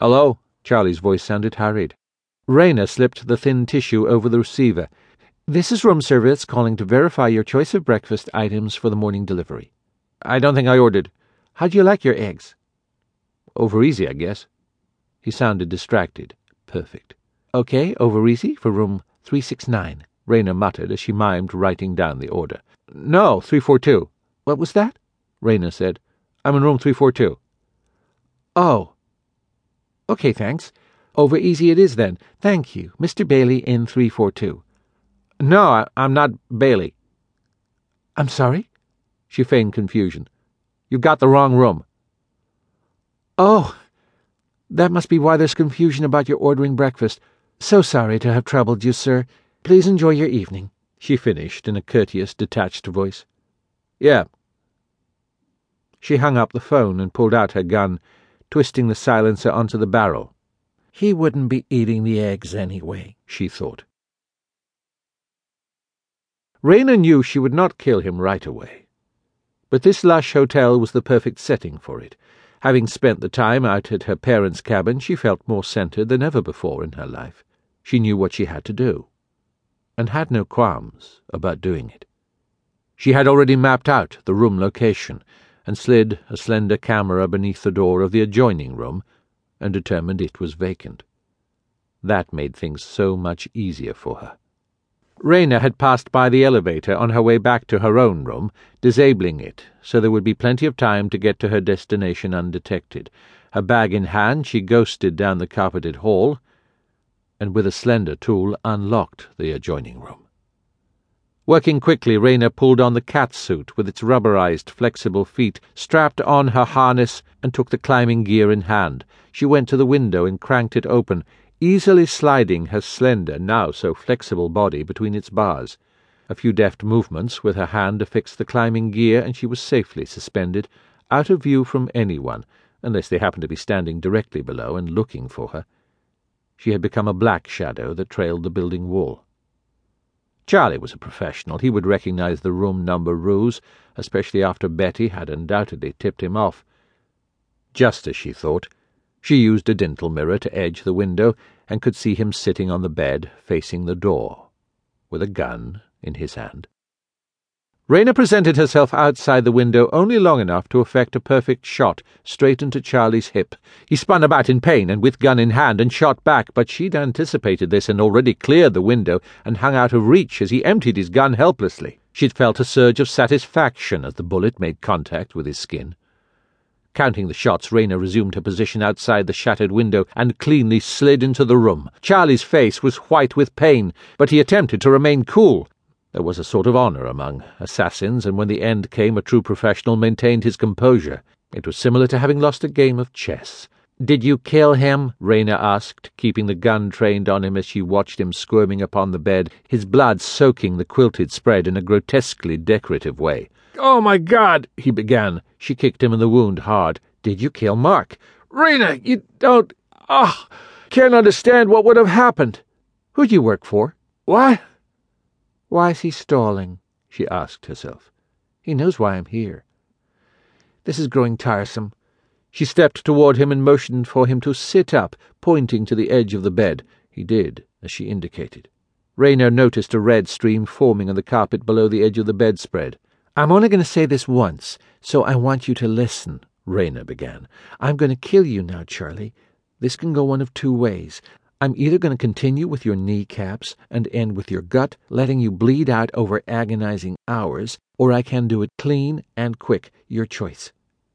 Hello? Charlie's voice sounded hurried. Rayna slipped the thin tissue over the receiver. This is room service calling to verify your choice of breakfast items for the morning delivery. I don't think I ordered. How do you like your eggs? Over easy, I guess. He sounded distracted. Perfect. Okay, over easy for room 369, Rayna muttered as she mimed writing down the order. No, 342. What was that? Rayna said. I'm in room 342. Oh. Okay, thanks. Over easy it is then. Thank you. Mr. Bailey in 342. No, I, I'm not Bailey. I'm sorry? She feigned confusion. You've got the wrong room. Oh, that must be why there's confusion about your ordering breakfast. So sorry to have troubled you, sir. Please enjoy your evening, she finished in a courteous, detached voice. Yeah. She hung up the phone and pulled out her gun, twisting the silencer onto the barrel. He wouldn't be eating the eggs anyway, she thought. Rayna knew she would not kill him right away. But this lush hotel was the perfect setting for it. Having spent the time out at her parents' cabin, she felt more centered than ever before in her life. She knew what she had to do, and had no qualms about doing it. She had already mapped out the room location, and slid a slender camera beneath the door of the adjoining room, and determined it was vacant. That made things so much easier for her. Rayna had passed by the elevator on her way back to her own room, disabling it, so there would be plenty of time to get to her destination undetected. Her bag in hand, she ghosted down the carpeted hall, and with a slender tool unlocked the adjoining room. Working quickly, Rayna pulled on the cat suit with its rubberized, flexible feet, strapped on her harness, and took the climbing gear in hand. She went to the window and cranked it open, easily sliding her slender, now so flexible body between its bars. A few deft movements with her hand affixed the climbing gear, and she was safely suspended, out of view from anyone, unless they happened to be standing directly below and looking for her. She had become a black shadow that trailed the building wall. Charlie was a professional. He would recognize the room number ruse, especially after Betty had undoubtedly tipped him off. Just as she thought, she used a dental mirror to edge the window and could see him sitting on the bed facing the door, with a gun in his hand. Rayna presented herself outside the window only long enough to effect a perfect shot straight into Charlie's hip. He spun about in pain and with gun in hand and shot back, but she'd anticipated this and already cleared the window and hung out of reach as he emptied his gun helplessly. She'd felt a surge of satisfaction as the bullet made contact with his skin. Counting the shots, Rayna resumed her position outside the shattered window and cleanly slid into the room. Charlie's face was white with pain, but he attempted to remain cool. There was a sort of honour among assassins, and when the end came, a true professional maintained his composure. It was similar to having lost a game of chess. Did you kill him? Rayna asked, keeping the gun trained on him as she watched him squirming upon the bed, his blood soaking the quilted spread in a grotesquely decorative way. Oh, my God, he began. She kicked him in the wound hard. Did you kill Mark? Rayna, you don't. Ah, oh, can't understand what would have happened. Who'd you work for? What? Why is he stalling? she asked herself. He knows why I'm here. This is growing tiresome. She stepped toward him and motioned for him to sit up, pointing to the edge of the bed. He did, as she indicated. Rayna noticed a red stream forming on the carpet below the edge of the bedspread. I'm only going to say this once, so I want you to listen, Rayna began. I'm going to kill you now, Charlie. This can go one of two ways. I'm either going to continue with your kneecaps and end with your gut, letting you bleed out over agonizing hours, or I can do it clean and quick. Your choice.